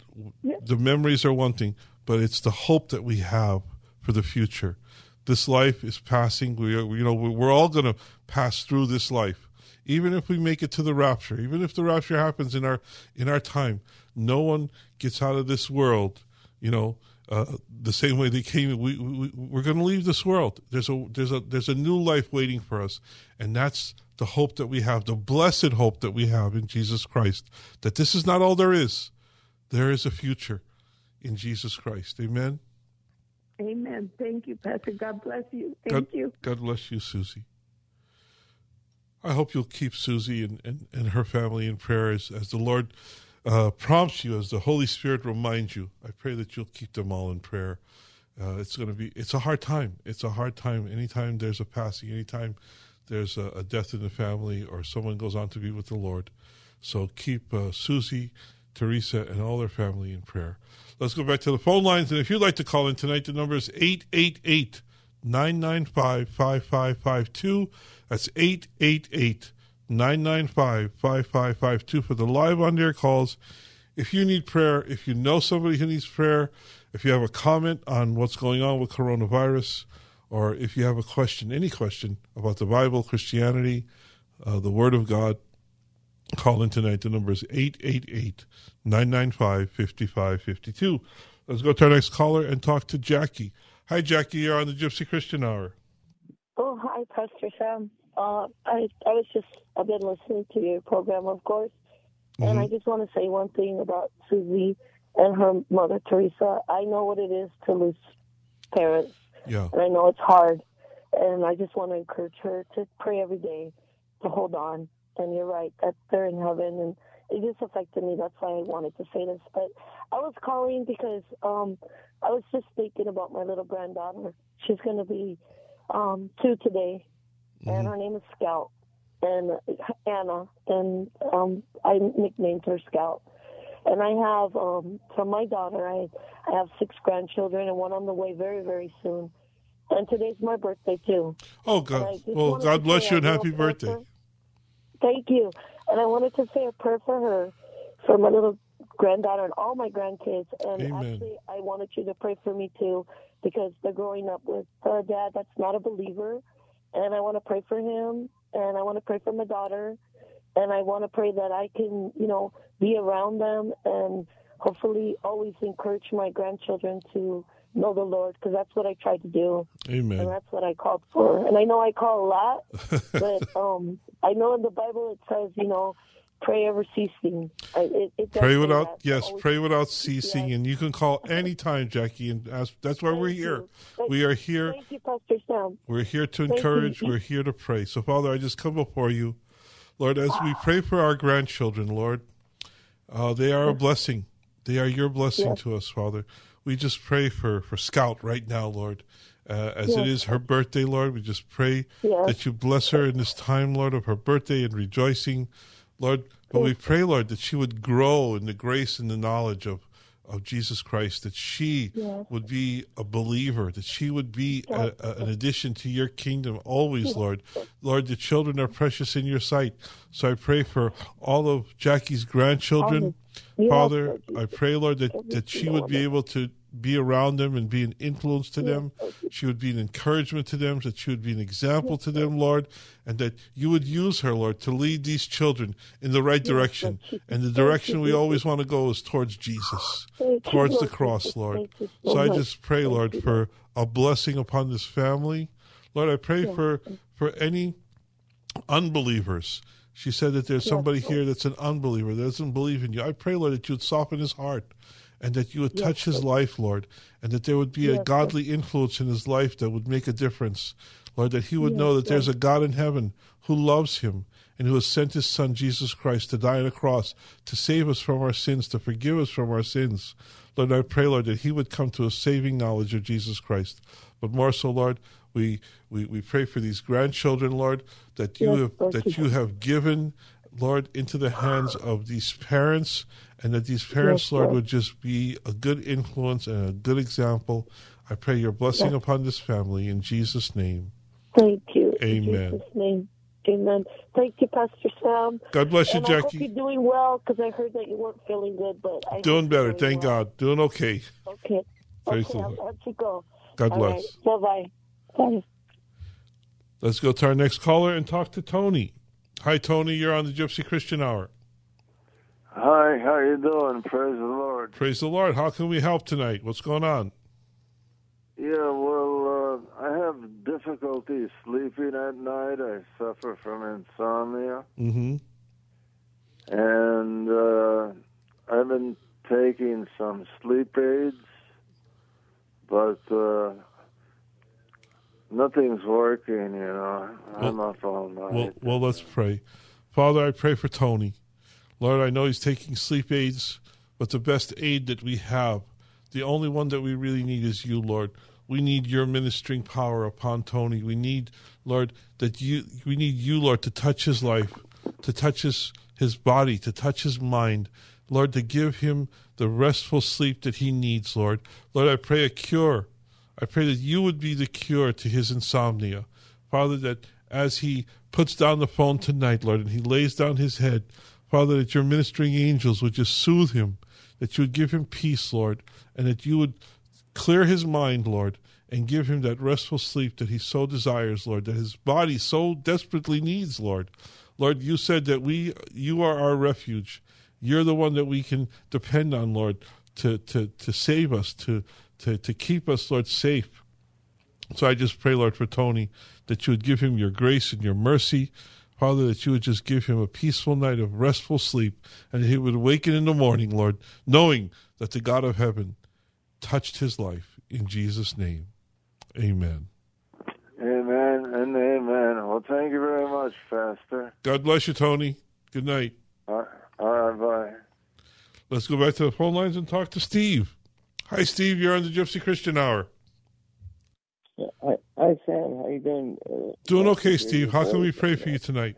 the memories are one thing, but it's the hope that we have for the future. This life is passing. We are, you know, we're all going to pass through this life, even if we make it to the rapture. Even if the rapture happens in our in our time, no one gets out of this world. You know, uh, the same way they came. We, we we're going to leave this world. There's a there's a there's a new life waiting for us, and that's the hope that we have, the blessed hope that we have in Jesus Christ. That this is not all there is. There is a future in Jesus Christ. Amen. Amen. Thank you, Pastor. God bless you. Thank God, you. God bless you, Susie. I hope you'll keep Susie and, and, and her family in prayer as, as the Lord uh, prompts you, as the Holy Spirit reminds you. I pray that you'll keep them all in prayer. Uh, it's going to be, it's a hard time. It's a hard time. Anytime there's a passing, anytime there's a, a death in the family or someone goes on to be with the Lord. So keep uh, Susie, Teresa, and all their family in prayer. Let's go back to the phone lines. And if you'd like to call in tonight, the number is 888 995 5552. That's 888 995 5552 for the live on air calls. If you need prayer, if you know somebody who needs prayer, if you have a comment on what's going on with coronavirus, or if you have a question, any question about the Bible, Christianity, uh, the Word of God, call in tonight. The number is 888 995 5552. Let's go to our next caller and talk to Jackie. Hi, Jackie. You're on the Gypsy Christian Hour. Oh, hi, Pastor Sam. Uh, I I was just I've been listening to your program, of course, and I just want to say one thing about Susie and her mother Teresa. I know what it is to lose parents, Yeah. and I know it's hard. And I just want to encourage her to pray every day, to hold on. And you're right that they're in heaven, and it just affected me. That's why I wanted to say this. But I was calling because um, I was just thinking about my little granddaughter. She's going to be um, two today, and her name is Scout, and Anna, and um, I nicknamed her Scout. And I have um, from my daughter, I, I have six grandchildren, and one on the way very, very soon. And today's my birthday too. Oh, God. Well, God bless you and happy birthday. for- Thank you. And I wanted to say a prayer for her, for my little granddaughter and all my grandkids. And Amen. actually, I wanted you to pray for me too, because they're growing up with a dad that's not a believer. And I want to pray for him, and I want to pray for my daughter. and I want to pray that I can, you know, be around them and hopefully always encourage my grandchildren to know the Lord because that's what I tried to do. Amen. And that's what I called for. And I know I call a lot, but um, I know in the Bible it says, you know, pray ever ceasing. It, it pray without yes, pray without ceasing, and you can call anytime, Jackie, and ask, that's why Thank we're here. we are here. Thank you, Pastor Sam. We're here to encourage. We're here to pray. So, Father, I just come before you, Lord, as we pray for our grandchildren, Lord. Uh, they are a blessing. They are your blessing yes. to us, Father. We just pray for, for Scout right now, Lord. Uh, as yes. it is her birthday, Lord, we just pray yes. that you bless her in this time, Lord, of her birthday and rejoicing, Lord. But we pray, Lord, that she would grow in the grace and the knowledge of, of Jesus Christ, that she yes. would be a believer, that she would be a, a, an addition to your kingdom always, Lord. Lord, the children are precious in your sight. So I pray for all of Jackie's grandchildren. Father, I pray, Lord, that, that she would be able to be around them and be an influence to them. She would be an encouragement to them, that she would be an example to them, Lord, and that you would use her, Lord, to lead these children in the right direction. And the direction we always want to go is towards Jesus, towards the cross, Lord. So I just pray, Lord, for a blessing upon this family. Lord, I pray for for any unbelievers. She said that there's somebody here that's an unbeliever, that doesn't believe in you. I pray, Lord, that you would soften his heart and that you would yes, touch his life, Lord, and that there would be yes, a godly influence in his life that would make a difference. Lord, that he would yes, know that there's a God in heaven who loves him and who has sent his son Jesus Christ to die on a cross to save us from our sins, to forgive us from our sins. Lord, I pray, Lord, that he would come to a saving knowledge of Jesus Christ. But more so, Lord, we, we, we pray for these grandchildren, Lord, that you have that you have given, Lord, into the hands of these parents and that these parents, yes, Lord, Lord, would just be a good influence and a good example. I pray your blessing yes. upon this family in Jesus' name. Thank you. Amen. In Jesus' name. Amen. Thank you, Pastor Sam. God bless you, and Jackie. I hope you're doing well because I heard that you weren't feeling good, but I doing better. Thank well. God. Doing okay. Okay. Praise okay, I'll let you go. God All bless. Right. Bye bye. Let's go to our next caller and talk to Tony. Hi, Tony. You're on the Gypsy Christian Hour. Hi, how you doing? Praise the Lord. Praise the Lord. How can we help tonight? What's going on? Yeah, well, uh, I have difficulty sleeping at night. I suffer from insomnia. Mm-hmm. And uh, I've been taking some sleep aids, but uh, nothing's working, you know. I'm well, up all night. Well, well, let's pray. Father, I pray for Tony. Lord, I know he's taking sleep aids, but the best aid that we have, the only one that we really need is you, Lord. We need your ministering power upon Tony. We need, Lord, that you we need you, Lord, to touch his life, to touch his his body, to touch his mind. Lord, to give him the restful sleep that he needs, Lord. Lord, I pray a cure. I pray that you would be the cure to his insomnia. Father, that as he puts down the phone tonight, Lord, and he lays down his head, Father, that your ministering angels would just soothe him, that you would give him peace, Lord, and that you would clear his mind, Lord, and give him that restful sleep that he so desires, Lord, that his body so desperately needs, Lord. Lord, you said that we you are our refuge. You're the one that we can depend on, Lord, to to, to save us, to, to, to keep us, Lord, safe. So I just pray, Lord, for Tony, that you would give him your grace and your mercy, Father, that you would just give him a peaceful night of restful sleep, and he would awaken in the morning, Lord, knowing that the God of heaven touched his life. In Jesus' name, amen. Amen and amen. Well, thank you very much, Pastor. God bless you, Tony. Good night. All right, all right bye. Let's go back to the phone lines and talk to Steve. Hi, Steve. You're on the Gypsy Christian Hour. Hi, hi Sam. How you doing? Uh, doing okay, Steve. How can we pray for you tonight?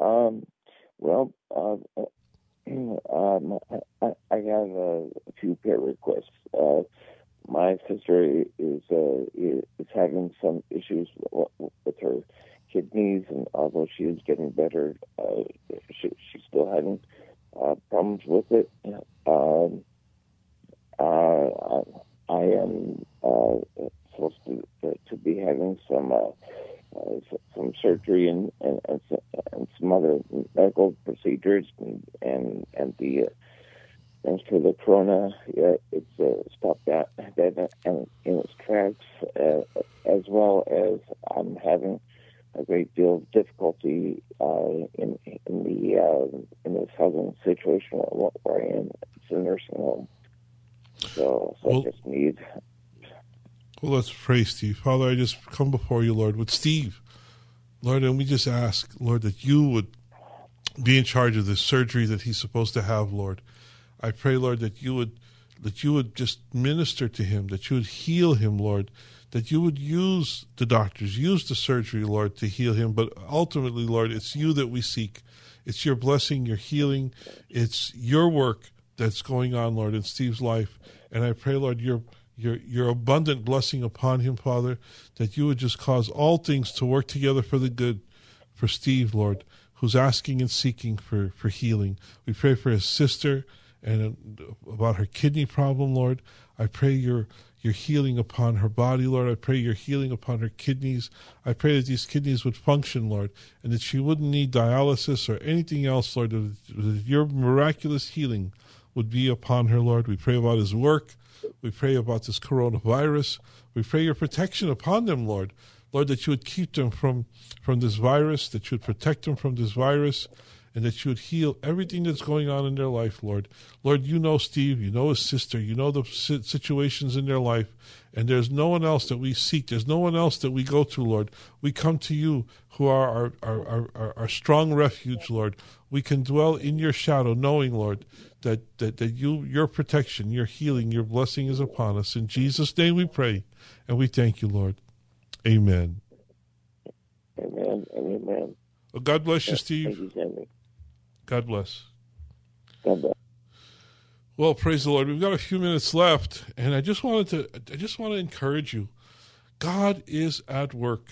Um, well, uh, um, I, I have a few prayer requests. Uh, my sister is uh, is having some issues with her kidneys, and although she is getting better, uh, she, she's still having uh, problems with it. Um, uh, I am uh, supposed to uh, to be having some uh, uh, some surgery and, and and some other medical procedures and and, and the uh, and for the corona, yeah, it's uh, stopped that that in, in its tracks, uh, as well as I'm having a great deal of difficulty uh, in in the uh, in the southern situation where I am. It's a nursing home, so, so well, I just need. Well, let's pray, Steve. Father, I just come before you, Lord, with Steve, Lord, and we just ask, Lord, that you would be in charge of the surgery that he's supposed to have, Lord. I pray, Lord, that you would that you would just minister to him, that you would heal him, Lord, that you would use the doctors, use the surgery, Lord, to heal him. But ultimately, Lord, it's you that we seek. It's your blessing, your healing. It's your work that's going on, Lord, in Steve's life. And I pray, Lord, your your your abundant blessing upon him, Father, that you would just cause all things to work together for the good for Steve, Lord, who's asking and seeking for, for healing. We pray for his sister and uh, about her kidney problem, Lord. I pray your your healing upon her body, Lord. I pray your healing upon her kidneys. I pray that these kidneys would function, Lord, and that she wouldn't need dialysis or anything else, Lord. That your miraculous healing would be upon her, Lord. We pray about his work. We pray about this coronavirus. We pray your protection upon them, Lord. Lord, that you would keep them from, from this virus, that you would protect them from this virus, and that you would heal everything that's going on in their life, Lord. Lord, you know Steve, you know his sister, you know the situations in their life, and there's no one else that we seek. There's no one else that we go to, Lord. We come to you, who are our, our, our, our strong refuge, Lord. We can dwell in your shadow, knowing, Lord, that, that, that you your protection, your healing, your blessing is upon us. In Jesus' name we pray, and we thank you, Lord. Amen. Amen amen. Well, God bless you, Steve. You, God bless. God bless. Well, praise the Lord. We've got a few minutes left, and I just wanted to I just want to encourage you. God is at work.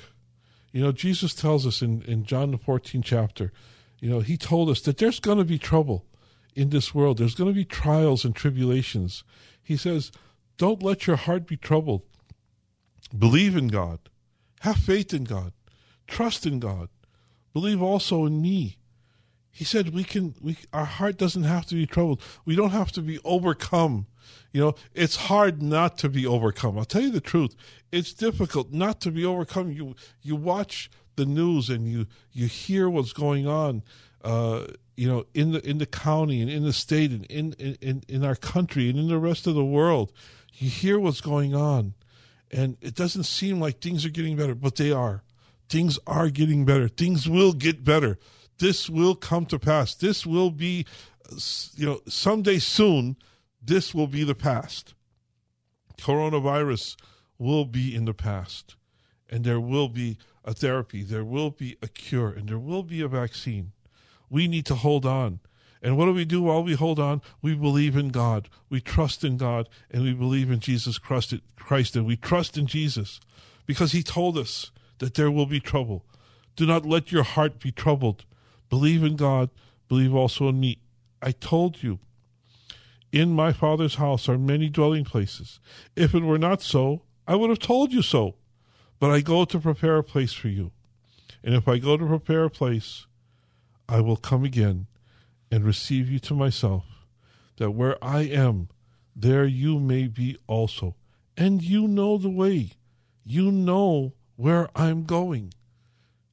You know, Jesus tells us in, in John the 14th chapter, you know, he told us that there's going to be trouble in this world. There's going to be trials and tribulations. He says, don't let your heart be troubled. Believe in God. Have faith in God. Trust in God. Believe also in me. He said we can we our heart doesn't have to be troubled. We don't have to be overcome. You know, it's hard not to be overcome. I'll tell you the truth. It's difficult not to be overcome. You you watch the news and you you hear what's going on uh, you know in the in the county and in the state and in, in in our country and in the rest of the world. You hear what's going on and it doesn't seem like things are getting better, but they are. Things are getting better. Things will get better this will come to pass. This will be, you know, someday soon, this will be the past. Coronavirus will be in the past, and there will be a therapy, there will be a cure, and there will be a vaccine. We need to hold on. And what do we do while we hold on? We believe in God. We trust in God and we believe in Jesus Christ, and we trust in Jesus because he told us that there will be trouble. Do not let your heart be troubled. Believe in God, believe also in me. I told you, in my Father's house are many dwelling places. If it were not so, I would have told you so. But I go to prepare a place for you. And if I go to prepare a place, I will come again and receive you to myself, that where I am, there you may be also. And you know the way. You know where I'm going.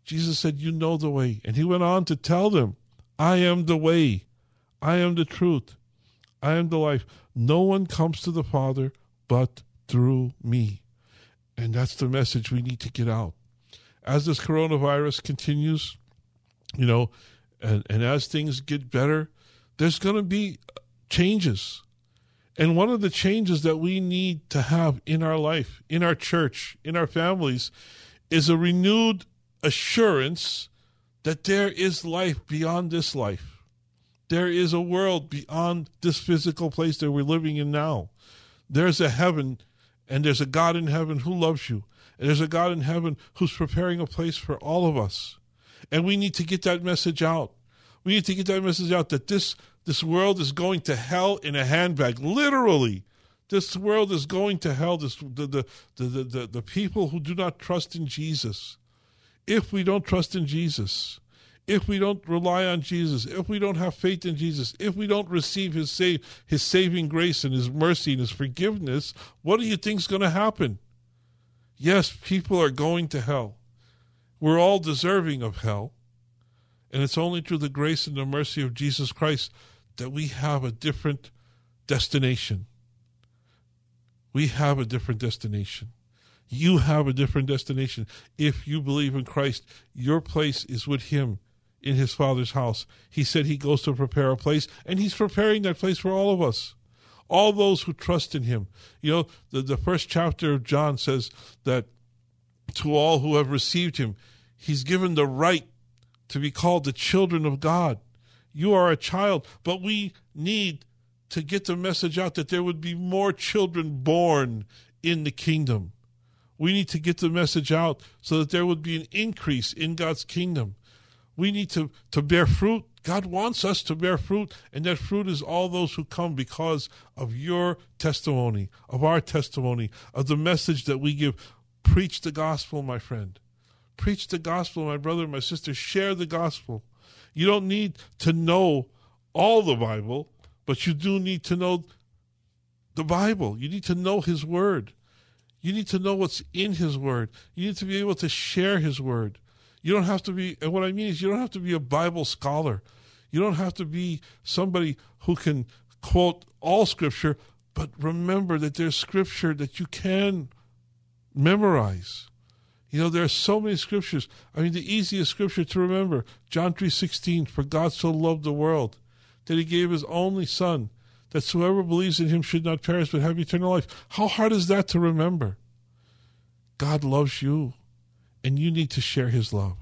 Jesus said, You know the way. And he went on to tell them, I am the way, I am the truth, I am the life. No one comes to the Father but through me. And that's the message we need to get out. As this coronavirus continues, you know, and, and as things get better, there's going to be changes. And one of the changes that we need to have in our life, in our church, in our families, is a renewed assurance that there is life beyond this life. There is a world beyond this physical place that we're living in now. There's a heaven, and there's a God in heaven who loves you. And there's a God in heaven who's preparing a place for all of us. And we need to get that message out. We need to get that message out that this this world is going to hell in a handbag. Literally. This world is going to hell. This the the the, the, the, the people who do not trust in Jesus If we don't trust in Jesus, if we don't rely on Jesus, if we don't have faith in Jesus, if we don't receive his save his saving grace and his mercy and his forgiveness, what do you think's going to happen? Yes, people are going to hell. We're all deserving of hell. And it's only through the grace and the mercy of Jesus Christ that we have a different destination. We have a different destination. You have a different destination. If you believe in Christ, your place is with Him in His Father's house. He said He goes to prepare a place, and He's preparing that place for all of us. All those who trust in Him. You know, the, the first chapter of John says that to all who have received Him, He's given the right to be called the children of God. You are a child, but we need to get the message out that there would be more children born in the kingdom. We need to get the message out so that there would be an increase in God's kingdom. We need to, to bear fruit. God wants us to bear fruit, and that fruit is all those who come because of your testimony, of our testimony, of the message that we give. Preach the gospel, my friend. Preach the gospel, my brother, my sister. Share the gospel. You don't need to know all the Bible, but you do need to know the Bible. You need to know His Word. You need to know what's in His Word. You need to be able to share His Word. You don't have to be, and what I mean is, you don't have to be a Bible scholar. You don't have to be somebody who can quote all Scripture, but remember that there's Scripture that you can memorize. You know, there are so many scriptures. I mean, the easiest scripture to remember, John 3.16, For God so loved the world, that he gave his only son, that whoever believes in him should not perish but have eternal life. How hard is that to remember? God loves you, and you need to share his love.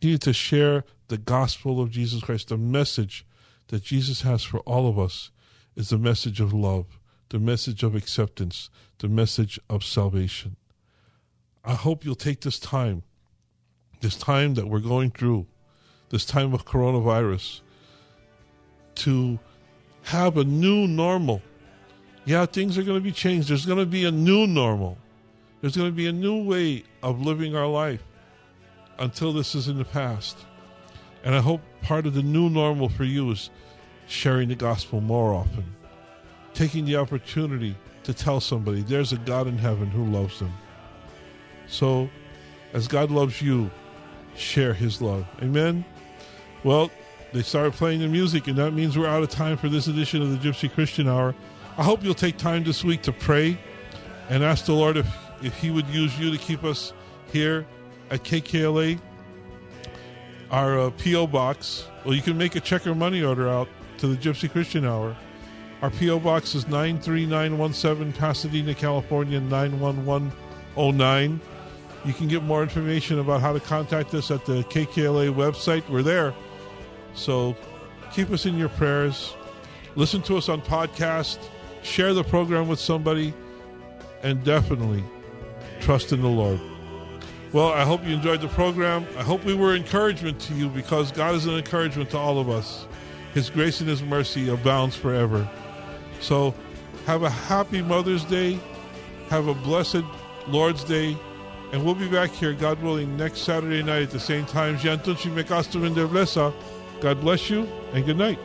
You need to share the gospel of Jesus Christ. The message that Jesus has for all of us is the message of love, the message of acceptance, the message of salvation. I hope you'll take this time, this time that we're going through, this time of coronavirus, to have a new normal. Yeah, things are going to be changed. There's going to be a new normal. There's going to be a new way of living our life until this is in the past. And I hope part of the new normal for you is sharing the gospel more often, taking the opportunity to tell somebody there's a God in heaven who loves them. So, as God loves you, share his love. Amen. Well, they started playing the music, and that means we're out of time for this edition of the Gypsy Christian Hour. I hope you'll take time this week to pray and ask the Lord if, if He would use you to keep us here at KKLA. Our uh, P.O. Box, well, you can make a check or money order out to the Gypsy Christian Hour. Our P.O. Box is 93917 Pasadena, California 91109. You can get more information about how to contact us at the KKLA website. We're there. So keep us in your prayers. Listen to us on podcast. Share the program with somebody. And definitely trust in the Lord. Well, I hope you enjoyed the program. I hope we were encouragement to you because God is an encouragement to all of us. His grace and His mercy abounds forever. So have a happy Mother's Day. Have a blessed Lord's Day. And we'll be back here, God willing, next Saturday night at the same time. God bless you and good night.